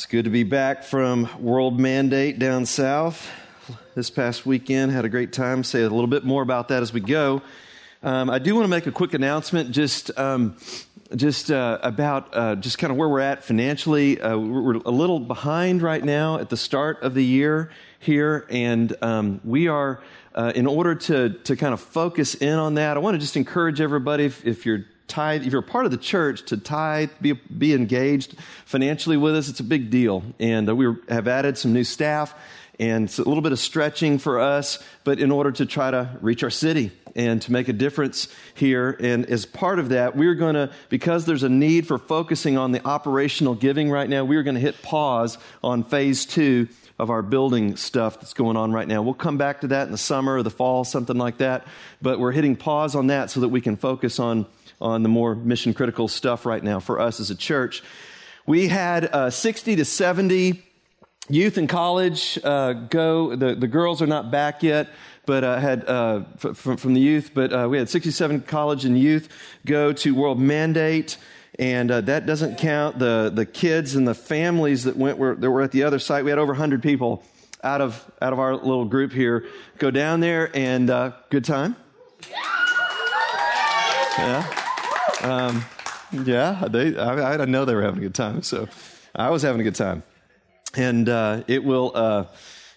It's good to be back from World Mandate down south. This past weekend, had a great time. Say a little bit more about that as we go. Um, I do want to make a quick announcement, just um, just uh, about uh, just kind of where we're at financially. Uh, we're a little behind right now at the start of the year here, and um, we are. Uh, in order to to kind of focus in on that, I want to just encourage everybody if, if you're tithe, if you're part of the church, to tithe, be, be engaged financially with us, it's a big deal. And uh, we have added some new staff and it's a little bit of stretching for us, but in order to try to reach our city and to make a difference here. And as part of that, we're going to, because there's a need for focusing on the operational giving right now, we're going to hit pause on phase two of our building stuff that's going on right now. We'll come back to that in the summer or the fall, something like that. But we're hitting pause on that so that we can focus on on the more mission critical stuff right now for us as a church. We had uh, 60 to 70 youth in college uh, go. The, the girls are not back yet, but uh, had uh, f- from, the youth. But uh, we had 67 college and youth go to World Mandate. And uh, that doesn't count the, the kids and the families that went were, that were at the other site. We had over 100 people out of out of our little group here go down there and good time. Yeah. Um, yeah, they, I, I know they were having a good time, so I was having a good time. And uh, it will, uh,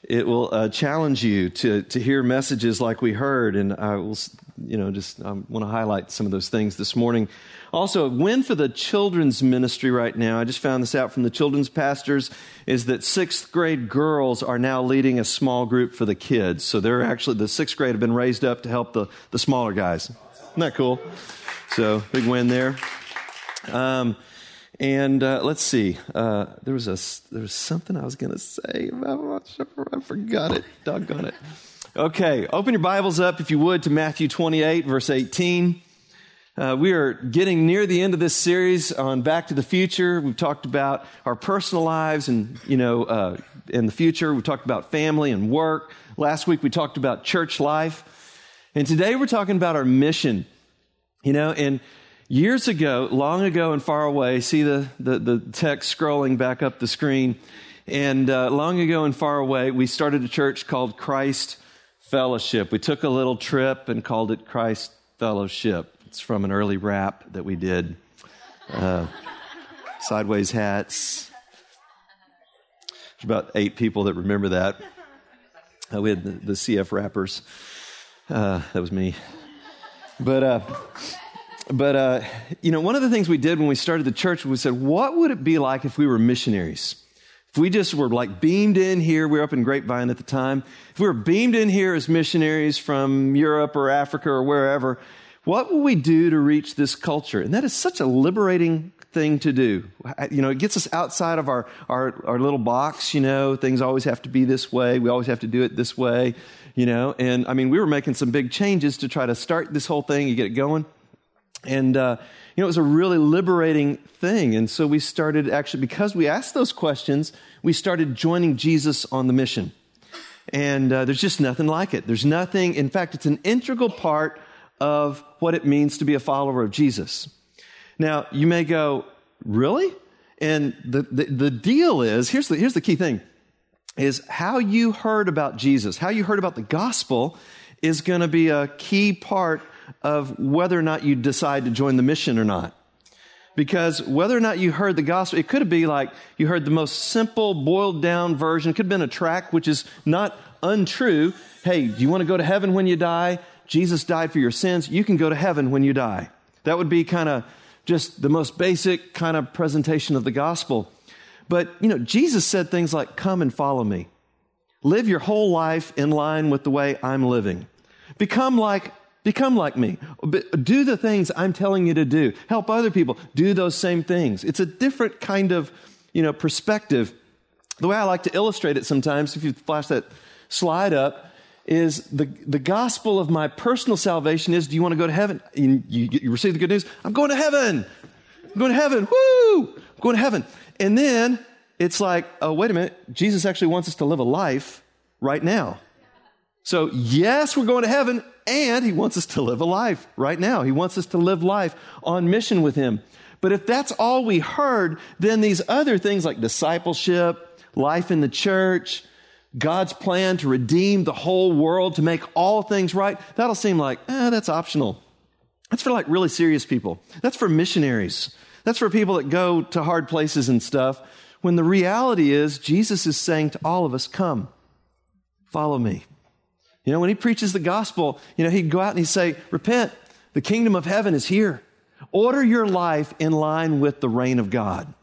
it will uh, challenge you to, to hear messages like we heard. And I will, you know, just I want to highlight some of those things this morning. Also, a win for the children's ministry right now. I just found this out from the children's pastors is that sixth grade girls are now leading a small group for the kids. So they're actually, the sixth grade have been raised up to help the, the smaller guys. Isn't that cool? So big win there. Um, and uh, let's see. Uh, there was a there was something I was going to say. I forgot it. Doggone it. Okay, open your Bibles up if you would to Matthew 28, verse 18. Uh, we are getting near the end of this series on Back to the Future. We've talked about our personal lives and, you know, uh, in the future. We talked about family and work. Last week we talked about church life. And today we're talking about our mission. You know, and years ago, long ago and far away, see the, the, the text scrolling back up the screen. And uh, long ago and far away, we started a church called Christ Fellowship. We took a little trip and called it Christ Fellowship. It's from an early rap that we did. Uh, sideways hats. There's about eight people that remember that. Uh, we had the, the CF rappers. Uh, that was me. But, uh, but uh, you know, one of the things we did when we started the church, we said, what would it be like if we were missionaries? If we just were like beamed in here, we were up in Grapevine at the time. If we were beamed in here as missionaries from Europe or Africa or wherever, what will we do to reach this culture? And that is such a liberating thing to do. You know, it gets us outside of our, our, our little box, you know, things always have to be this way. We always have to do it this way you know. And I mean, we were making some big changes to try to start this whole thing and get it going. And, uh, you know, it was a really liberating thing. And so we started actually, because we asked those questions, we started joining Jesus on the mission. And uh, there's just nothing like it. There's nothing, in fact, it's an integral part of what it means to be a follower of Jesus. Now, you may go, really? And the, the, the deal is here's the, here's the key thing is how you heard about Jesus, how you heard about the gospel is going to be a key part of whether or not you decide to join the mission or not. Because whether or not you heard the gospel, it could be like you heard the most simple, boiled down version. It could have been a track which is not untrue. Hey, do you want to go to heaven when you die? Jesus died for your sins. You can go to heaven when you die. That would be kind of just the most basic kind of presentation of the gospel. But, you know, Jesus said things like, Come and follow me. Live your whole life in line with the way I'm living. Become like, become like me. Do the things I'm telling you to do. Help other people do those same things. It's a different kind of, you know, perspective. The way I like to illustrate it sometimes, if you flash that slide up, is the, the gospel of my personal salvation is do you want to go to heaven? You, you, you receive the good news? I'm going to heaven. I'm going to heaven. Woo! I'm going to heaven. And then it's like, oh, wait a minute. Jesus actually wants us to live a life right now. So, yes, we're going to heaven, and he wants us to live a life right now. He wants us to live life on mission with him. But if that's all we heard, then these other things like discipleship, life in the church, God's plan to redeem the whole world, to make all things right, that'll seem like, eh, that's optional. That's for like really serious people. That's for missionaries. That's for people that go to hard places and stuff. When the reality is, Jesus is saying to all of us, come, follow me. You know, when he preaches the gospel, you know, he'd go out and he'd say, repent, the kingdom of heaven is here. Order your life in line with the reign of God.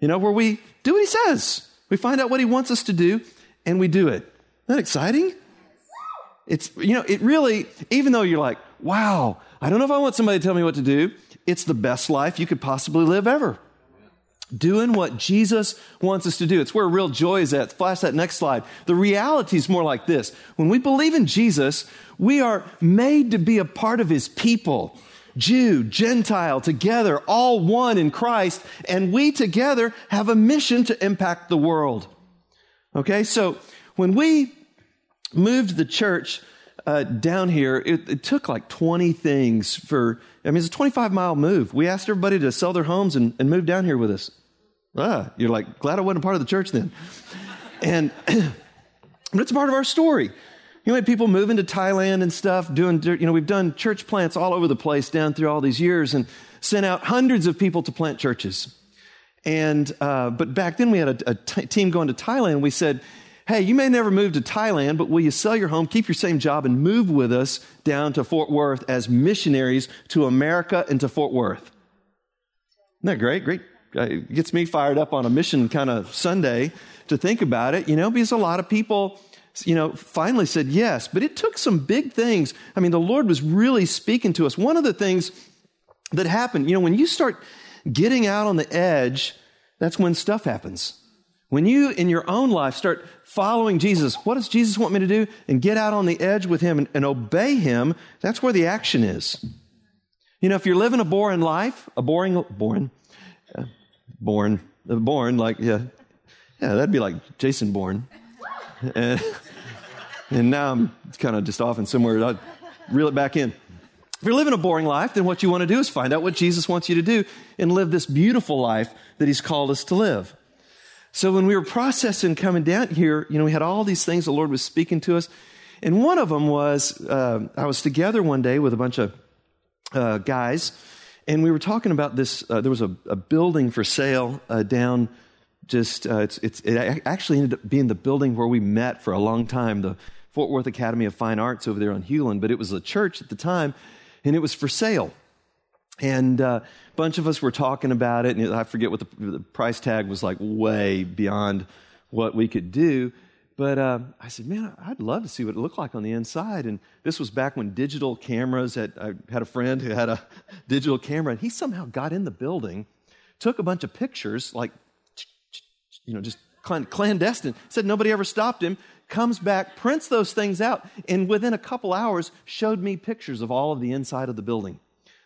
You know, where we do what he says. We find out what he wants us to do and we do it. Isn't that exciting? It's, you know, it really, even though you're like, wow, I don't know if I want somebody to tell me what to do, it's the best life you could possibly live ever. Doing what Jesus wants us to do. It's where real joy is at. Flash that next slide. The reality is more like this. When we believe in Jesus, we are made to be a part of his people. Jew, Gentile, together, all one in Christ, and we together have a mission to impact the world. Okay, so when we moved the church uh, down here, it, it, took like 20 things for, I mean, it's a 25 mile move. We asked everybody to sell their homes and, and move down here with us. Ah, you're like, glad I wasn't part of the church then. and, but it's a part of our story. You know, we had people moving to Thailand and stuff, doing, you know, we've done church plants all over the place down through all these years and sent out hundreds of people to plant churches. And, uh, but back then we had a, a t- team going to Thailand. We said, hey, you may never move to Thailand, but will you sell your home, keep your same job, and move with us down to Fort Worth as missionaries to America and to Fort Worth? Isn't that great? Great. Uh, it gets me fired up on a mission kind of Sunday to think about it, you know, because a lot of people, you know, finally said yes, but it took some big things. I mean, the Lord was really speaking to us. One of the things that happened, you know, when you start getting out on the edge, that's when stuff happens. When you in your own life start following Jesus, what does Jesus want me to do? And get out on the edge with him and, and obey him, that's where the action is. You know, if you're living a boring life, a boring, boring, uh, born, uh, born, like, yeah, yeah, that'd be like Jason Bourne. And, and now I'm kind of just off in somewhere. I'll reel it back in. If you're living a boring life, then what you want to do is find out what Jesus wants you to do and live this beautiful life that He's called us to live. So when we were processing coming down here, you know, we had all these things the Lord was speaking to us. And one of them was uh, I was together one day with a bunch of uh, guys, and we were talking about this. Uh, there was a, a, building for sale uh, down just, uh, it's, it's, it actually ended up being the building where we met for a long time, the Fort Worth Academy of Fine Arts over there on Hulen, but it was a church at the time and it was for sale. And uh, a bunch of us were talking about it, and I forget what the, the price tag was like, way beyond what we could do. But uh, I said, man, I'd love to see what it looked like on the inside. And this was back when digital cameras had, I had a friend who had a digital camera, and he somehow got in the building, took a bunch of pictures, like, you know, just clandestine. Said nobody ever stopped him comes back, prints those things out, and within a couple hours showed me pictures of all of the inside of the building.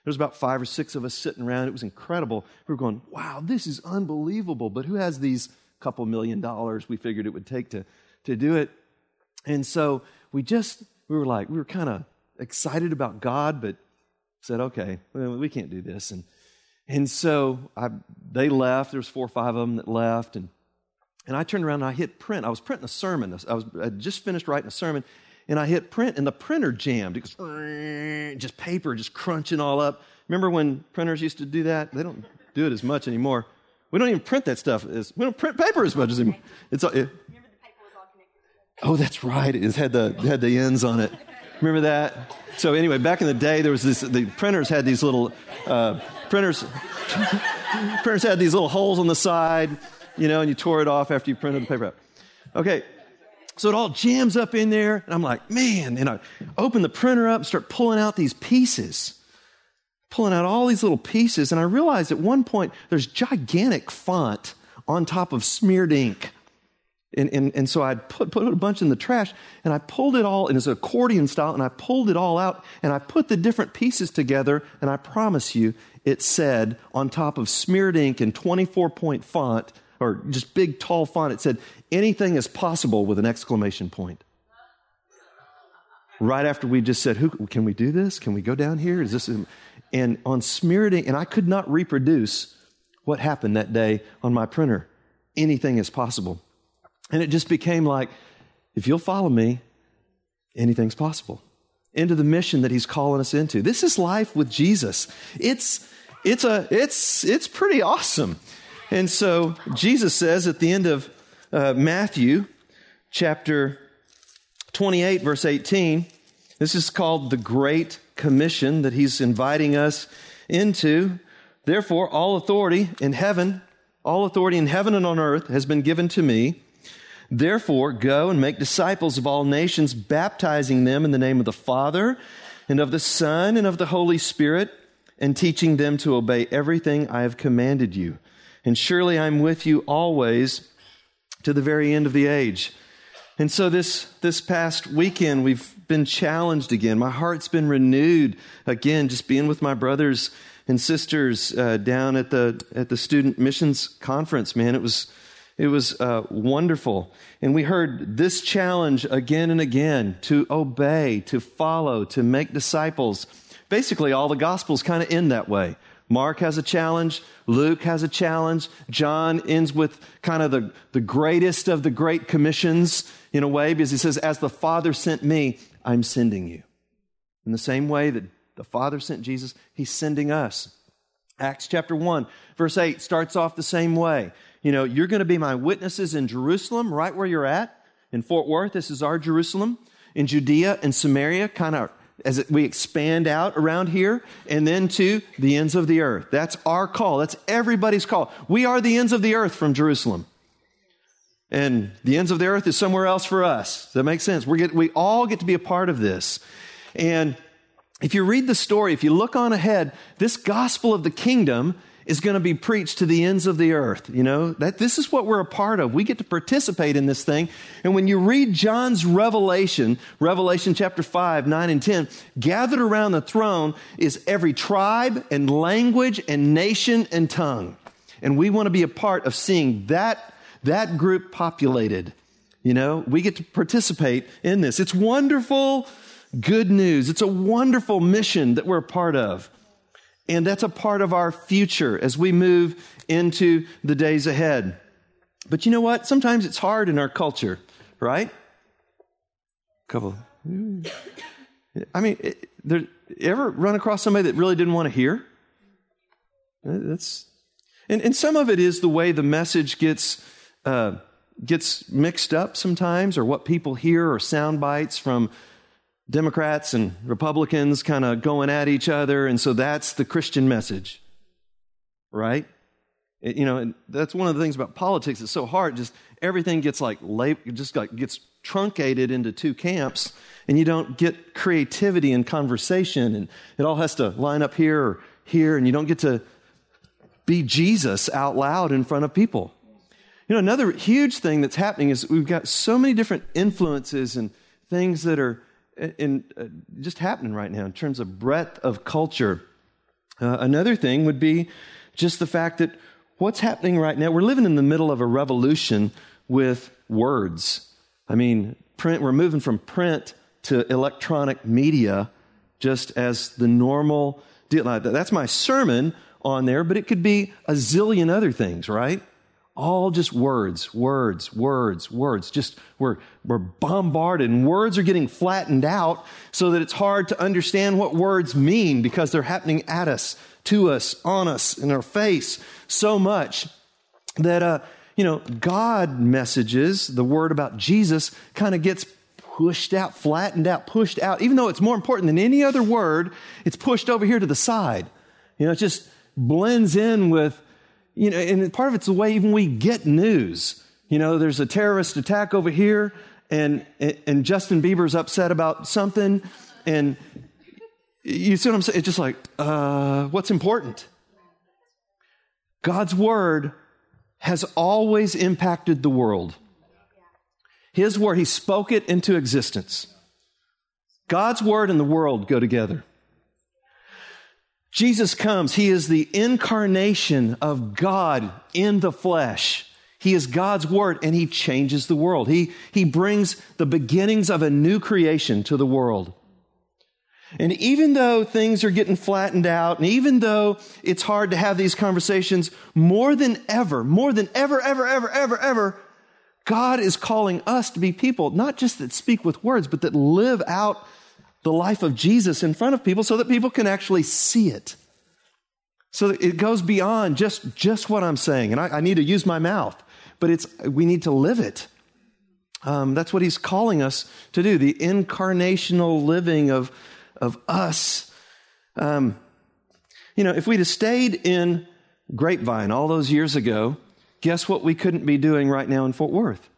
There was about five or six of us sitting around. It was incredible. We were going, wow, this is unbelievable. But who has these couple million dollars we figured it would take to, to do it? And so we just, we were like, we were kind of excited about God, but said, okay, well, we can't do this. And, and so I, they left. There was four or five of them that left. And and I turned around and I hit print. I was printing a sermon. I was I just finished writing a sermon, and I hit print, and the printer jammed. It goes just paper, just crunching all up. Remember when printers used to do that? They don't do it as much anymore. We don't even print that stuff. we don't print paper as much as anymore. It's it, Oh, that's right. It had the had the ends on it. Remember that? So anyway, back in the day, there was this. The printers had these little uh, printers. printers had these little holes on the side you know, and you tore it off after you printed the paper out. Okay, so it all jams up in there, and I'm like, man, and I open the printer up start pulling out these pieces, pulling out all these little pieces, and I realized at one point there's gigantic font on top of smeared ink. And, and, and so I put, put a bunch in the trash and I pulled it all, and it's accordion style, and I pulled it all out and I put the different pieces together, and I promise you, it said on top of smeared ink in 24 point font, or just big, tall font, it said, anything is possible with an exclamation point. Right after we just said, Who, can we do this? Can we go down here? Is this, and on smeared ink, and I could not reproduce what happened that day on my printer. Anything is possible. And it just became like, if you'll follow me, anything's possible. Into the mission that he's calling us into. This is life with Jesus. It's it's a it's it's pretty awesome. And so Jesus says at the end of uh, Matthew chapter 28 verse 18, this is called the Great Commission that he's inviting us into. Therefore, all authority in heaven, all authority in heaven and on earth has been given to me. Therefore, go and make disciples of all nations, baptizing them in the name of the Father and of the Son and of the Holy Spirit, and teaching them to obey everything I have commanded you. And surely I'm with you always to the very end of the age. And so this, this past weekend, we've been challenged again. My heart's been renewed again, just being with my brothers and sisters uh, down at the, at the student missions conference, man. It was, it was uh, wonderful. And we heard this challenge again and again to obey, to follow, to make disciples. Basically, all the Gospels kind of end that way. Mark has a challenge. Luke has a challenge. John ends with kind of the, the greatest of the great commissions in a way because he says, As the Father sent me, I'm sending you. In the same way that the Father sent Jesus, he's sending us. Acts chapter 1, verse 8 starts off the same way you know, you're going to be my witnesses in Jerusalem, right where you're at. In Fort Worth, this is our Jerusalem. In Judea and Samaria, kind of as we expand out around here, and then to the ends of the earth. That's our call. That's everybody's call. We are the ends of the earth from Jerusalem. And the ends of the earth is somewhere else for us. Does that make sense? We, get, we all get to be a part of this. And if you read the story, if you look on ahead, this gospel of the kingdom is going to be preached to the ends of the earth. You know, that this is what we're a part of. We get to participate in this thing. And when you read John's revelation, Revelation chapter 5, 9, and 10, gathered around the throne is every tribe and language and nation and tongue. And we want to be a part of seeing that, that group populated. You know, we get to participate in this. It's wonderful good news. It's a wonderful mission that we're a part of. And that's a part of our future as we move into the days ahead. But you know what? Sometimes it's hard in our culture, right? A Couple. I mean, there, ever run across somebody that really didn't want to hear? That's, and, and some of it is the way the message gets uh, gets mixed up sometimes, or what people hear, or sound bites from Democrats and Republicans kind of going at each other. And so that's the Christian message, right? It, you know, that's one of the things about politics. It's so hard. Just everything gets like, just like gets truncated into two camps and you don't get creativity and conversation and it all has to line up here or here and you don't get to be Jesus out loud in front of people. You know, another huge thing that's happening is we've got so many different influences and things that are in, uh, just happening right now in terms of breadth of culture. Uh, another thing would be just the fact that what's happening right now, we're living in the middle of a revolution with words. I mean, print, we're moving from print to electronic media just as the normal deal. That's my sermon on there, but it could be a zillion other things, right? All just words, words, words, words. Just we're, we're bombarded and words are getting flattened out so that it's hard to understand what words mean because they're happening at us, to us, on us, in our face so much that, uh, you know, God messages, the word about Jesus kind of gets pushed out, flattened out, pushed out. Even though it's more important than any other word, it's pushed over here to the side. You know, it just blends in with you know, and part of it's the way even we get news. You know, there's a terrorist attack over here, and and Justin Bieber's upset about something, and you see what I'm saying? It's just like, uh, what's important? God's word has always impacted the world. His word, He spoke it into existence. God's word and the world go together. Jesus comes. He is the incarnation of God in the flesh. He is God's word and he changes the world. He, he brings the beginnings of a new creation to the world. And even though things are getting flattened out, and even though it's hard to have these conversations, more than ever, more than ever, ever, ever, ever, ever, God is calling us to be people, not just that speak with words, but that live out the life of Jesus in front of people so that people can actually see it. So it goes beyond just, just what I'm saying. And I, I need to use my mouth, but it's, we need to live it. Um, that's what he's calling us to do the incarnational living of, of us. Um, you know, if we'd have stayed in Grapevine all those years ago, guess what we couldn't be doing right now in Fort Worth?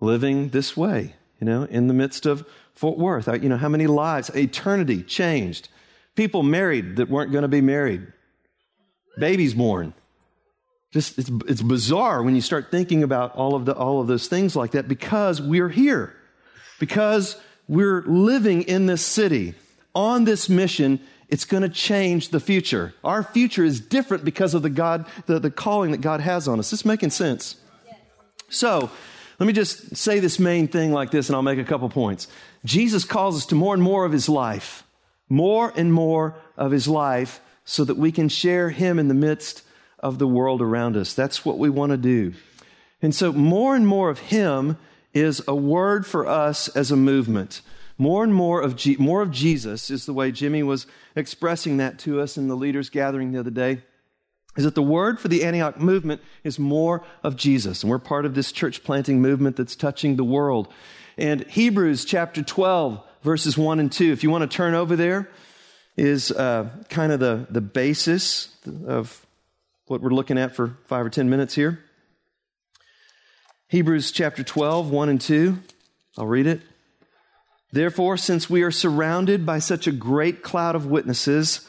Living this way, you know, in the midst of Fort Worth. Uh, you know, how many lives, eternity changed. People married that weren't going to be married. Babies born. Just it's, it's bizarre when you start thinking about all of the all of those things like that because we're here. Because we're living in this city on this mission it's going to change the future. Our future is different because of the God, the, the calling that God has on us. This making sense? So, let me just say this main thing like this, and I'll make a couple points. Jesus calls us to more and more of his life, more and more of his life, so that we can share him in the midst of the world around us. That's what we want to do. And so, more and more of him is a word for us as a movement. More and more of, more of Jesus is the way Jimmy was expressing that to us in the leaders' gathering the other day. Is that the word for the Antioch movement is more of Jesus. And we're part of this church planting movement that's touching the world. And Hebrews chapter 12, verses 1 and 2, if you want to turn over there, is uh, kind of the, the basis of what we're looking at for five or 10 minutes here. Hebrews chapter 12, 1 and 2. I'll read it. Therefore, since we are surrounded by such a great cloud of witnesses,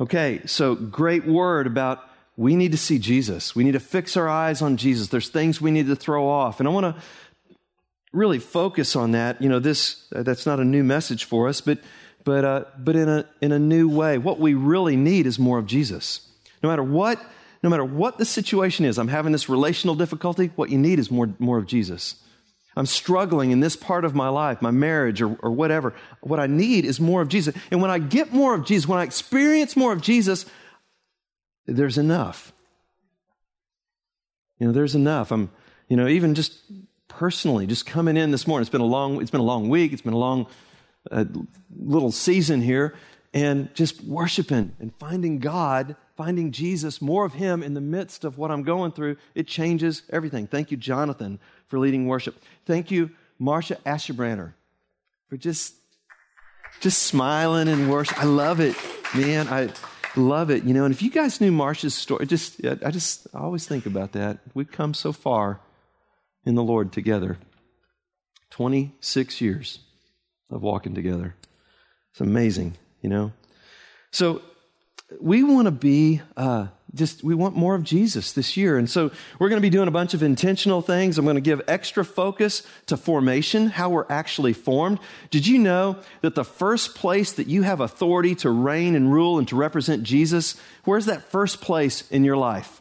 Okay, so great word about we need to see Jesus. We need to fix our eyes on Jesus. There's things we need to throw off. And I want to really focus on that. You know, this that's not a new message for us, but but uh, but in a in a new way. What we really need is more of Jesus. No matter what, no matter what the situation is, I'm having this relational difficulty. What you need is more more of Jesus. I'm struggling in this part of my life, my marriage or, or whatever. What I need is more of Jesus. And when I get more of Jesus, when I experience more of Jesus, there's enough. You know, there's enough. I'm, you know, even just personally, just coming in this morning. It's been a long, it's been a long week. It's been a long uh, little season here, and just worshiping and finding God, finding Jesus, more of Him in the midst of what I'm going through. It changes everything. Thank you, Jonathan, for leading worship. Thank you, Marcia Asherbranner, for just just smiling and worship. I love it, man. I love it. You know, and if you guys knew Marcia's story, just I just I always think about that. We've come so far in the Lord together. 26 years of walking together. It's amazing, you know. So we want to be uh, just we want more of Jesus this year. And so we're going to be doing a bunch of intentional things. I'm going to give extra focus to formation, how we're actually formed. Did you know that the first place that you have authority to reign and rule and to represent Jesus, where's that first place in your life?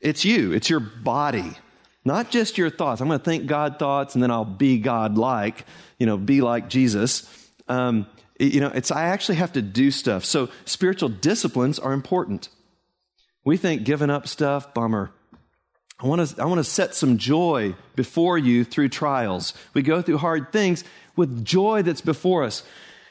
It's you, it's your body, not just your thoughts. I'm going to think God thoughts and then I'll be God like, you know, be like Jesus. Um, you know, it's I actually have to do stuff. So spiritual disciplines are important. We think giving up stuff, bummer. I want to I want to set some joy before you through trials. We go through hard things with joy that's before us.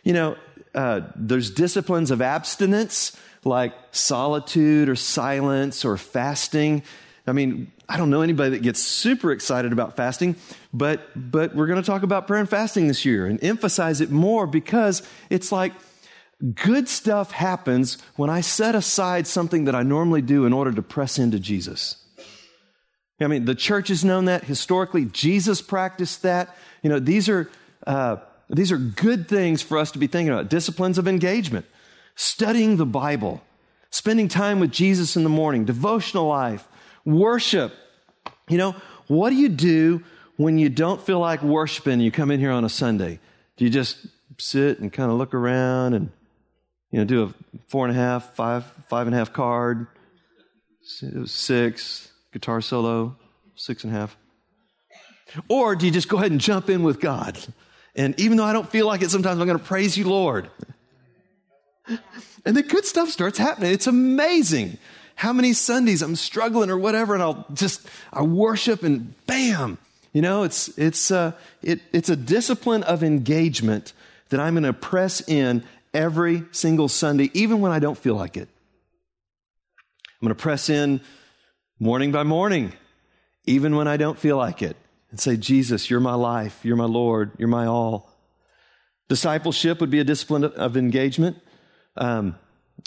You know, uh, there's disciplines of abstinence like solitude or silence or fasting. I mean, I don't know anybody that gets super excited about fasting, but, but we're going to talk about prayer and fasting this year and emphasize it more because it's like good stuff happens when I set aside something that I normally do in order to press into Jesus. I mean, the church has known that historically. Jesus practiced that. You know, these are, uh, These are good things for us to be thinking about. Disciplines of engagement, studying the Bible, spending time with Jesus in the morning, devotional life, worship. You know, what do you do when you don't feel like worshiping? You come in here on a Sunday. Do you just sit and kind of look around and, you know, do a four and a half, five, five and a half card, six, guitar solo, six and a half? Or do you just go ahead and jump in with God? And even though I don't feel like it, sometimes I'm going to praise you, Lord. And the good stuff starts happening. It's amazing how many Sundays I'm struggling or whatever, and I'll just I worship and bam, you know, it's it's uh, it, it's a discipline of engagement that I'm going to press in every single Sunday, even when I don't feel like it. I'm going to press in morning by morning, even when I don't feel like it, and say, Jesus, you're my life, you're my Lord, you're my all. Discipleship would be a discipline of engagement. Um,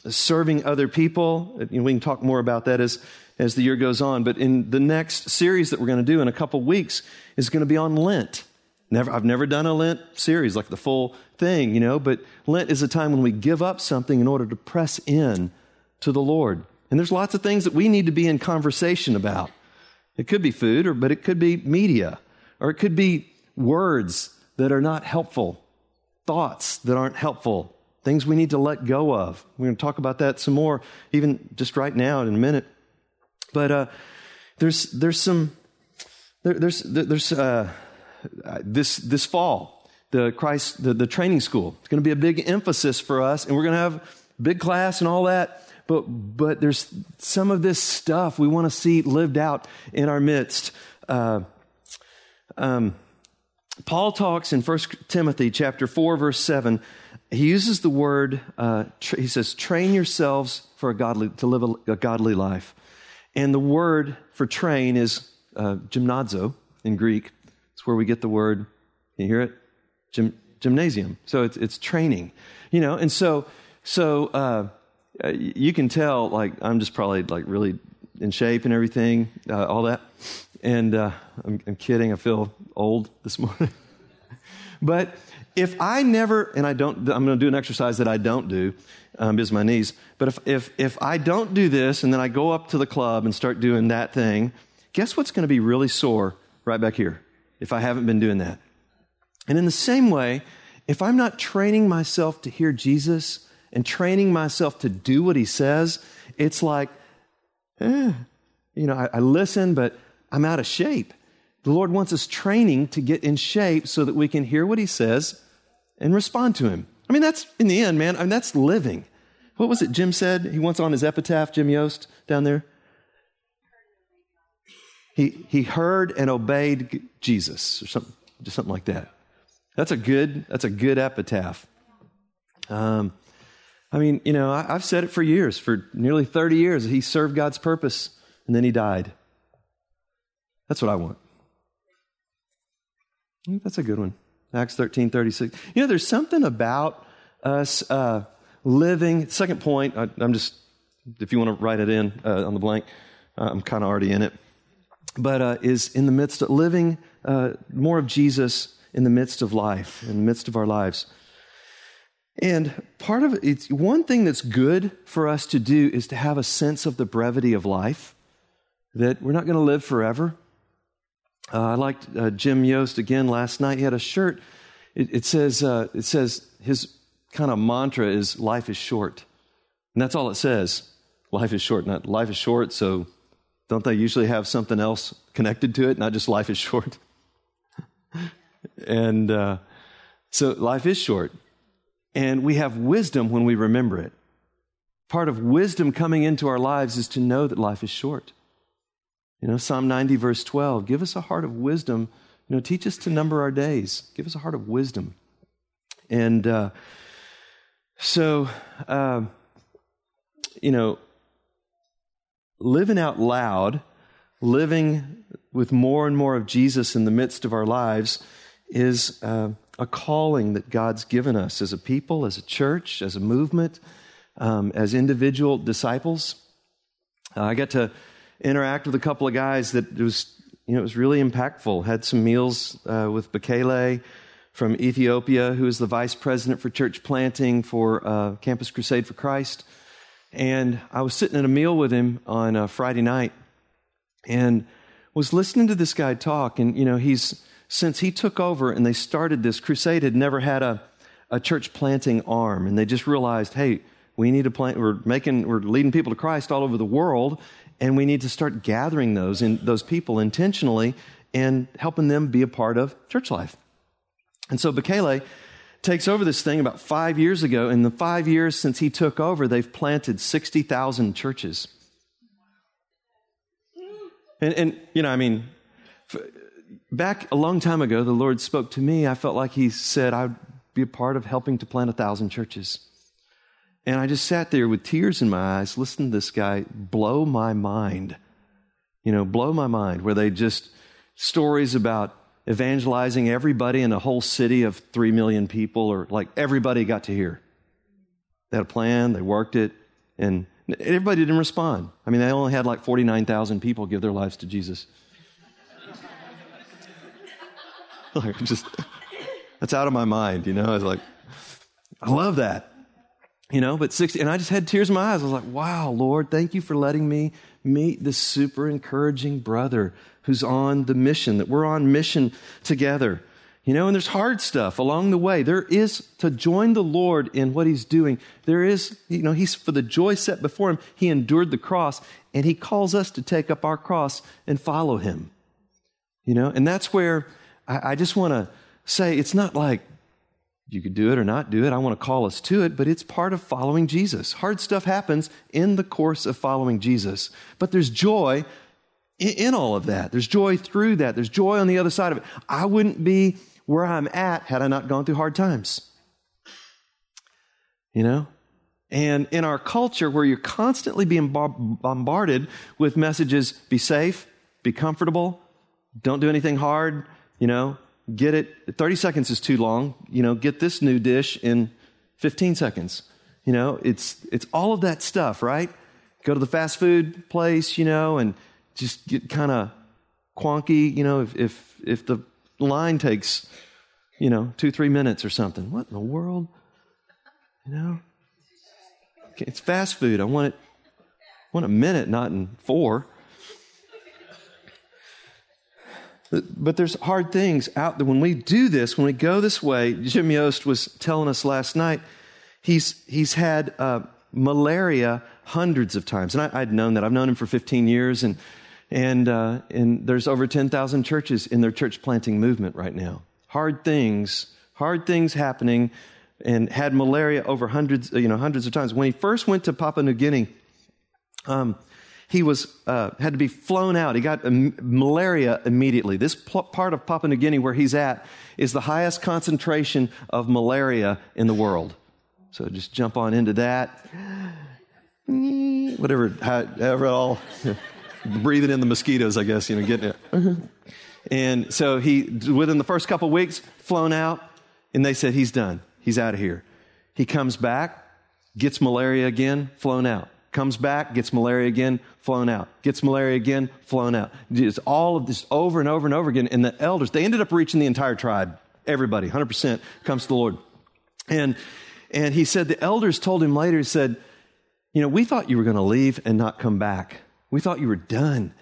serving other people, we can talk more about that as, as the year goes on. But in the next series that we're going to do in a couple weeks is going to be on Lent. Never, I've never done a Lent series, like the full thing, you know, but Lent is a time when we give up something in order to press in to the Lord. And there's lots of things that we need to be in conversation about. It could be food, or, but it could be media, or it could be words that are not helpful, thoughts that aren't helpful, things we need to let go of. We're going to talk about that some more, even just right now in a minute. But uh, there's, there's some, there, there's, there's, uh, this, this fall, the Christ, the, the training school. It's going to be a big emphasis for us, and we're going to have big class and all that. But, but there's some of this stuff we want to see lived out in our midst. Uh, um, Paul talks in 1 Timothy chapter 4, verse 7. He uses the word, uh, he says, train yourselves for a godly, to live a, a, godly life. And the word for train is uh, gymnazo in Greek. It's where we get the word, can you hear it? Gym, gymnasium. So it's, it's training, you know, and so, so, uh, uh, you can tell, like, I'm just probably like really in shape and everything, uh, all that. And uh, I'm, I'm, kidding. I feel old this morning. But if I never, and I don't, I'm going to do an exercise that I don't do um, because my knees. But if, if, if I don't do this and then I go up to the club and start doing that thing, guess what's going to be really sore right back here? if I haven't been doing that. And in the same way, if I'm not training myself to hear Jesus and training myself to do what he says, it's like, eh, you know, I, I listen, but I'm out of shape. The Lord wants us training to get in shape so that we can hear what he says and respond to him. I mean, that's in the end, man, I mean, that's living. What was it Jim said? He wants on his epitaph, Jim Yost, down there. He, he heard and obeyed Jesus, or something, just something like that. That's a good, that's a good epitaph. Um, I mean, you know, I, have said it for years, for nearly 30 years. He served God's purpose and then he died. That's what I want. That's a good one. Acts 13 36. You know, there's something about us uh, living. Second point, I, am just, if you want to write it in uh, on the blank, uh, I'm kind of already in it but uh, is in the midst of living uh, more of Jesus in the midst of life, in the midst of our lives. And part of it, it's one thing that's good for us to do is to have a sense of the brevity of life, that we're not going to live forever. Uh, I liked uh, Jim Yost again last night. He had a shirt. It, it says, uh, it says his kind of mantra is life is short. And that's all it says. Life is short. Not life is short, so don't they usually have something else connected to it, not just life is short? and uh, so life is short. And we have wisdom when we remember it. Part of wisdom coming into our lives is to know that life is short. You know, Psalm 90, verse 12 give us a heart of wisdom. You know, teach us to number our days. Give us a heart of wisdom. And uh, so, uh, you know, living out loud, living with more and more of Jesus in the midst of our lives, is uh, a calling that God's given us as a people, as a church, as a movement, um, as individual disciples. Uh, I got to interact with a couple of guys that was, you know, it was really impactful. Had some meals uh, with Bekele from Ethiopia who is the vice president for church planting for uh, Campus Crusade for Christ. And I was sitting at a meal with him on a Friday night and was listening to this guy talk. And, you know, he's, since he took over and they started this, Crusade had never had a, a church planting arm. And they just realized, hey, we need to plant, we're making, we're leading people to Christ all over the world. And we need to start gathering those in, those people intentionally and helping them be a part of church life. And so Bekele takes over this thing about five years ago. In the five years since he took over, they've planted 60,000 churches. And, and, you know, I mean, back a long time ago, the Lord spoke to me. I felt like He said I'd be a part of helping to plant a thousand churches. And I just sat there with tears in my eyes, listening to this guy blow my mind. You know, blow my mind, where they just stories about evangelizing everybody in a whole city of three million people, or like everybody got to hear. They had a plan, they worked it, and everybody didn't respond. I mean, they only had like 49,000 people give their lives to Jesus. like, just, that's out of my mind, you know? I was like, I love that. You know, but 60, and I just had tears in my eyes. I was like, wow, Lord, thank you for letting me meet this super encouraging brother who's on the mission, that we're on mission together. You know, and there's hard stuff along the way. There is to join the Lord in what he's doing. There is, you know, he's for the joy set before him, he endured the cross, and he calls us to take up our cross and follow him. You know, and that's where I, I just want to say it's not like you could do it or not do it. I want to call us to it, but it's part of following Jesus. Hard stuff happens in the course of following Jesus, but there's joy in all of that. There's joy through that. There's joy on the other side of it. I wouldn't be where I'm at had I not gone through hard times. You know? And in our culture where you're constantly being bombarded with messages be safe, be comfortable, don't do anything hard, you know, get it. 30 seconds is too long, you know, get this new dish in 15 seconds. You know, it's, it's all of that stuff, right? Go to the fast food place, you know, and just get kind of quonky, you know, if, if, if the line takes, you know, two, three minutes or something. What in the world? You know? It's fast food. I want it, I want a minute, not in four. But there's hard things out there. When we do this, when we go this way, Jim Yost was telling us last night, he's, he's had uh, malaria hundreds of times. And I, would known that. I've known him for 15 years. And and, uh, and there's over 10,000 churches in their church planting movement right now. Hard things, hard things happening, and had malaria over hundreds, you know, hundreds of times. When he first went to Papua New Guinea, um, he was uh, had to be flown out. He got malaria immediately. This pl- part of Papua New Guinea where he's at is the highest concentration of malaria in the world. So just jump on into that. Whatever, however, all breathing in the mosquitoes, I guess, you know, getting it. And so he, within the first couple weeks, flown out, and they said, he's done. He's out of here. He comes back, gets malaria again, flown out. Comes back, gets malaria again, flown out. Gets malaria again, flown out. It's all of this over and over and over again. And the elders, they ended up reaching the entire tribe. Everybody, 100% comes to the Lord. And, and he said, the elders told him later, he said, you know, we thought you were going to leave and not come back. We thought you were done.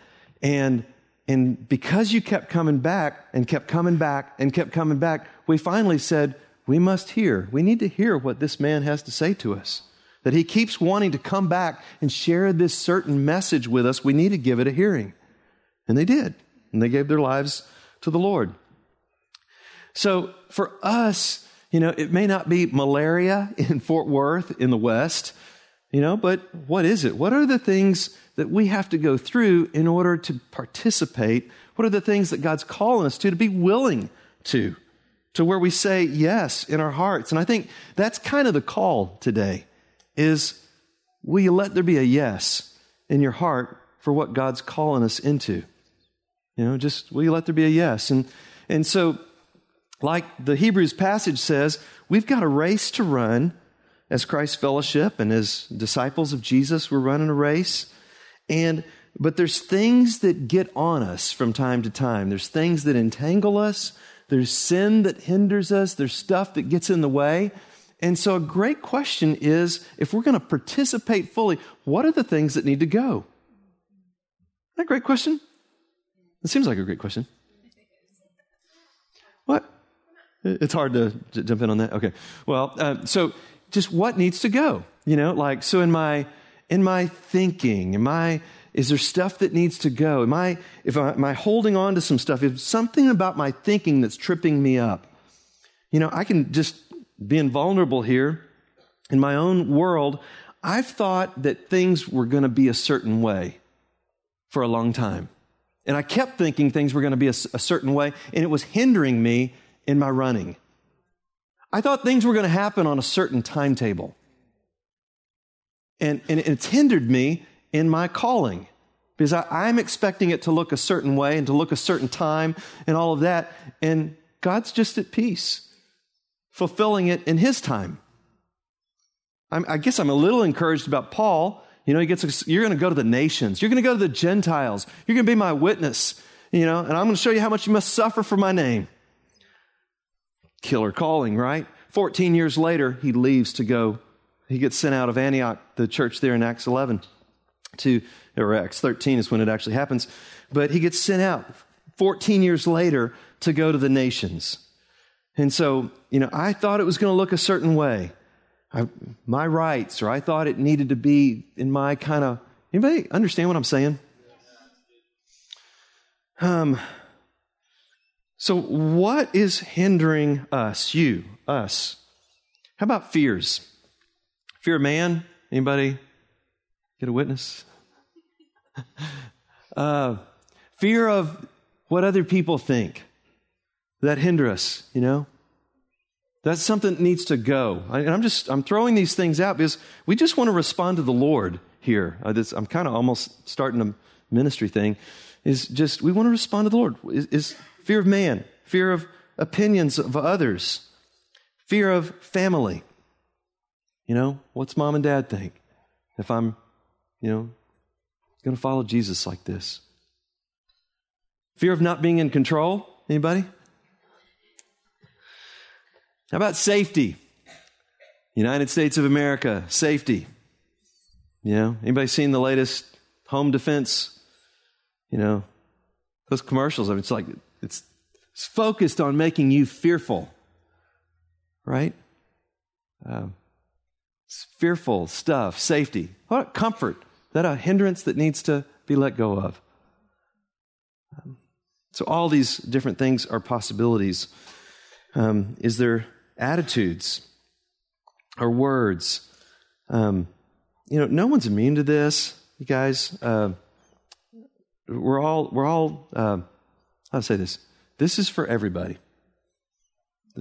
And, and because you kept coming back and kept coming back and kept coming back, we finally said, we must hear. We need to hear what this man has to say to us. That he keeps wanting to come back and share this certain message with us. We need to give it a hearing. And they did. And they gave their lives to the Lord. So for us, you know, it may not be malaria in Fort Worth in the West, you know, but what is it? What are the things that we have to go through in order to participate? What are the things that God's calling us to, to be willing to, to where we say yes in our hearts? And I think that's kind of the call today is will you let there be a yes in your heart for what God's calling us into? You know, just will you let there be a yes? And, and so, like the Hebrews passage says, we've got a race to run as Christ's fellowship and as disciples of Jesus, we're running a race. And but there's things that get on us from time to time. There's things that entangle us. there's sin that hinders us, there's stuff that gets in the way. And so, a great question is if we're going to participate fully, what are the things that need to go? Is that a great question? It seems like a great question. What? It's hard to j- jump in on that. Okay. Well, uh, so just what needs to go? You know, like so in my in my thinking, am I is there stuff that needs to go? Am I if I, am I holding on to some stuff? Is something about my thinking that's tripping me up? You know, I can just being vulnerable here in my own world. I've thought that things were going to be a certain way for a long time. And I kept thinking things were going to be a, a certain way, and it was hindering me in my running. I thought things were going to happen on a certain timetable. And, and it's hindered me in my calling because I, am expecting it to look a certain way and to look a certain time and all of that. And God's just at peace, fulfilling it in His time. I'm, i guess I'm a little encouraged about Paul you know, he gets, you're going to go to the nations. You're going to go to the Gentiles. You're going to be my witness, you know, and I'm going to show you how much you must suffer for my name. Killer calling, right? 14 years later, he leaves to go. He gets sent out of Antioch, the church there in Acts 11 to, or Acts 13 is when it actually happens. But he gets sent out 14 years later to go to the nations. And so, you know, I thought it was going to look a certain way. I, my rights, or I thought it needed to be in my kind of. Anybody understand what I'm saying? Um, so, what is hindering us, you, us? How about fears? Fear of man? Anybody get a witness? uh, fear of what other people think that hinder us, you know? That's something that needs to go. And I'm just, I'm throwing these things out because we just want to respond to the Lord here. Uh, this, I'm kind of almost starting a ministry thing. Is just, we want to respond to the Lord. Is, is fear of man, fear of opinions of others, fear of family. You know, what's mom and dad think if I'm, you know, going to follow Jesus like this? Fear of not being in control. Anybody? How about safety? United States of America, safety. You know, anybody seen the latest home defense? You know, those commercials, I mean, it's like, it's, it's focused on making you fearful, right? Um, fearful stuff, safety. What comfort? That a hindrance that needs to be let go of? Um, so, all these different things are possibilities. Um, is there attitudes or words. Um, you know, no one's immune to this, you guys. Uh, we're all, we're all, uh, how to say this? This is for everybody.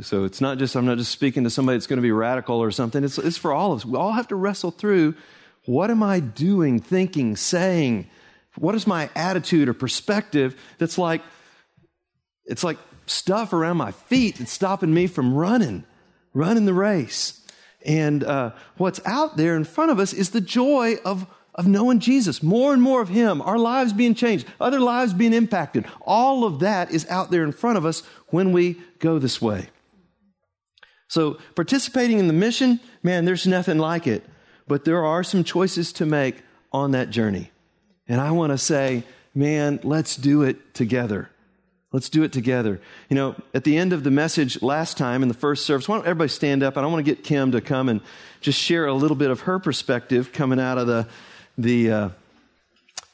So it's not just, I'm not just speaking to somebody that's going to be radical or something. It's, it's for all of us. We all have to wrestle through what am I doing, thinking, saying? What is my attitude or perspective that's like, it's like stuff around my feet that's stopping me from running, running the race. And uh, what's out there in front of us is the joy of, of knowing Jesus, more and more of Him, our lives being changed, other lives being impacted. All of that is out there in front of us when we go this way. So, participating in the mission, man, there's nothing like it. But there are some choices to make on that journey. And I want to say, man, let's do it together. Let's do it together. You know, at the end of the message last time in the first service, why don't everybody stand up? I don't want to get Kim to come and just share a little bit of her perspective coming out of the, the uh,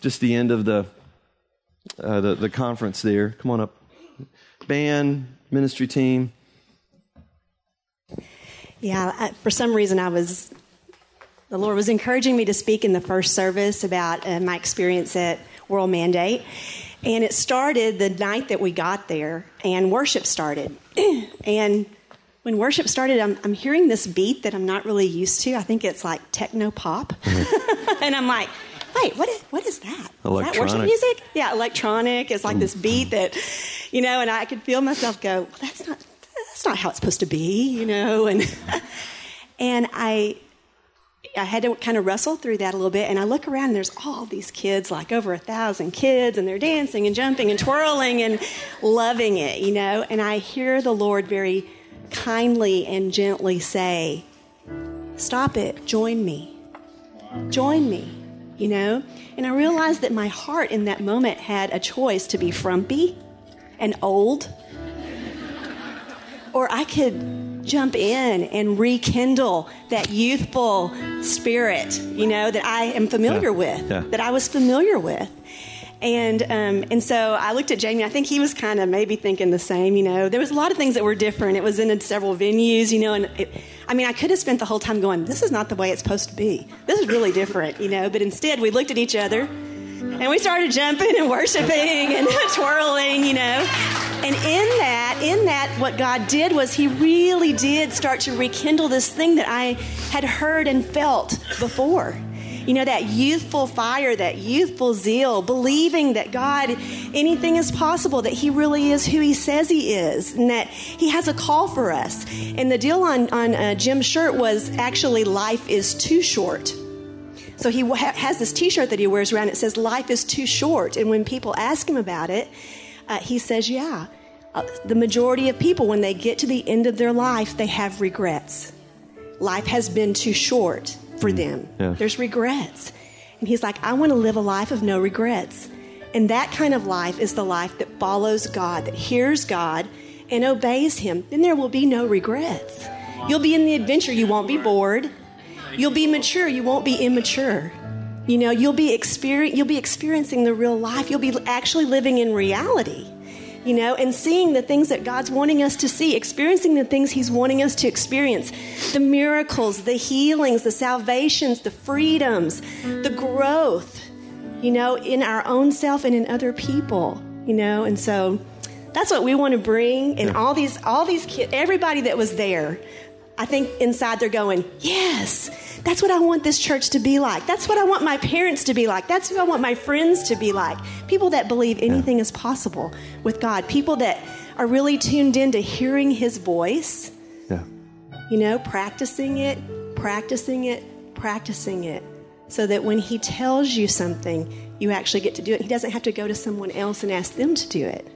just the end of the, uh, the, the conference there. Come on up. Band, ministry team. Yeah, I, for some reason I was, the Lord was encouraging me to speak in the first service about uh, my experience at World Mandate. And it started the night that we got there, and worship started. and when worship started, I'm, I'm, hearing this beat that I'm not really used to. I think it's like techno pop. Mm-hmm. and I'm like, wait, what is, what is that? Electronic. Is that worship music? Yeah, electronic. It's like this beat that, you know, and I could feel myself go, well, that's not, that's not how it's supposed to be, you know, and, and I, I had to kind of wrestle through that a little bit. And I look around and there's all these kids, like over a thousand kids, and they're dancing and jumping and twirling and loving it, you know. And I hear the Lord very kindly and gently say, Stop it, join me. Join me, you know. And I realized that my heart in that moment had a choice to be frumpy and old, or I could jump in and rekindle that youthful spirit, you know, that I am familiar Yeah. with, Yeah. that I was familiar with. And um, and so I looked at Jamie. I think he was kind of maybe thinking the same. You know, there was a lot of things that were different. It was in several venues. You know, and it, I mean, I could have spent the whole time going, "This is not the way it's supposed to be. This is really different." You know, but instead we looked at each other and we started jumping and worshiping and twirling. You know, and in that, in that, what God did was He really did start to rekindle this thing that I had heard and felt before. You know, that youthful fire, that youthful zeal, believing that God, anything is possible, that He really is who He says He is, and that He has a call for us. And the deal on, on uh, Jim's shirt was actually, life is too short. So he ha- has this T-shirt that he wears around. It says "Life is too short," and when people ask him about it, uh, he says, "Yeah." Uh, the majority of people, when they get to the end of their life, they have regrets. Life has been too short for them. yeah. There's regrets, and he's like, "I want to live a life of no regrets." And that kind of life is the life that follows God, that hears God and obeys Him. Then there will be no regrets. You'll be in the adventure. You won't be bored. You'll be mature. You won't be immature. You know, you'll be experience, you'll be experiencing the real life. You'll be actually living in reality. You know, and seeing the things that God's wanting us to see, experiencing the things He's wanting us to experience the miracles, the healings, the salvations, the freedoms, the growth, you know, in our own self and in other people, you know, and so that's what we want to bring. And all these, all these kids, everybody that was there, I think inside they're going, yes, that's what I want this church to be like. That's what I want my parents to be like. That's who I want my friends to be like. People that believe anything is possible with God. People that are really tuned in to hearing His voice, Yeah. you know, practicing it, practicing it, practicing it. So that when He tells you something, you actually get to do it. He doesn't have to go to someone else and ask them to do it.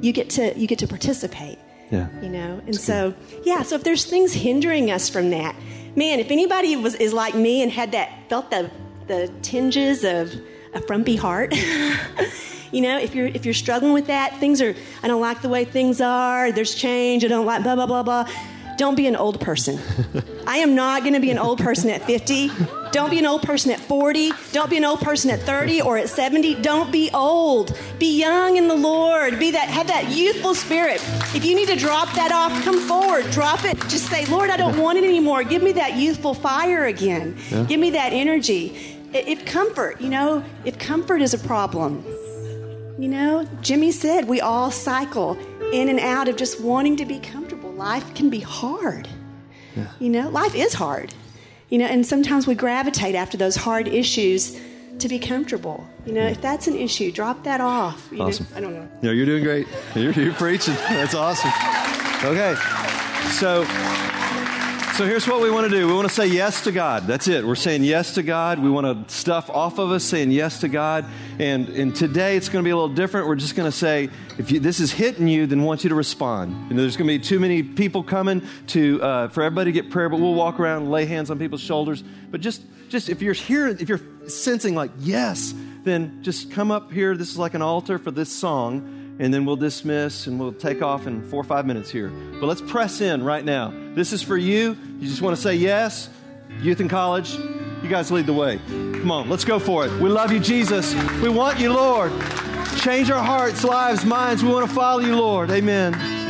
You get to you get to participate Yeah. you know? And so yeah so if there's things hindering us from that man if anybody was is like me and had that felt the the tinges of a frumpy heart you know if you're if you're struggling with that things are i don't like the way things are there's change i don't like blah blah blah blah don't be an old person. I am not going to be an old person at 50 don't be an old person at 40 don't be an old person at 30 or at 70 don't be old. Be young in the lord. Be that have that youthful spirit. If you need to drop that off come forward. Drop it. Just say lord i don't want it anymore. Give me that youthful fire again. Give me that energy. If comfort you know if comfort is a problem you know jimmy said we all cycle in and out of just wanting to be comfortable life can be hard you know life is hard you know and sometimes we gravitate after those hard issues to be comfortable you know if that's an issue drop that off you know? Awesome. i don't know No, you're doing great. You're, you're preaching. That's awesome. Okay. So, so here's what we want to do. We want to say yes to God. That's it. We're saying yes to God. We want to stuff off of us saying yes to God. And, and today it's going to be a little different. We're just going to say, if you, this is hitting you, then want you to respond. And there's going to be too many people coming to uh, for everybody to get prayer, but we'll walk around and lay hands on people's shoulders. But just just if you're here, if you're sensing like yes, then just come up here. This is like an altar for this song and then we'll dismiss and we'll take off in four or five minutes here. But let's press in right now. This is for you. You just want to say yes. Youth and college, you guys lead the way. Come on, let's go for it. We love you, Jesus. We want you, Lord. Change our hearts, lives, minds. We want to follow you, Lord. Amen.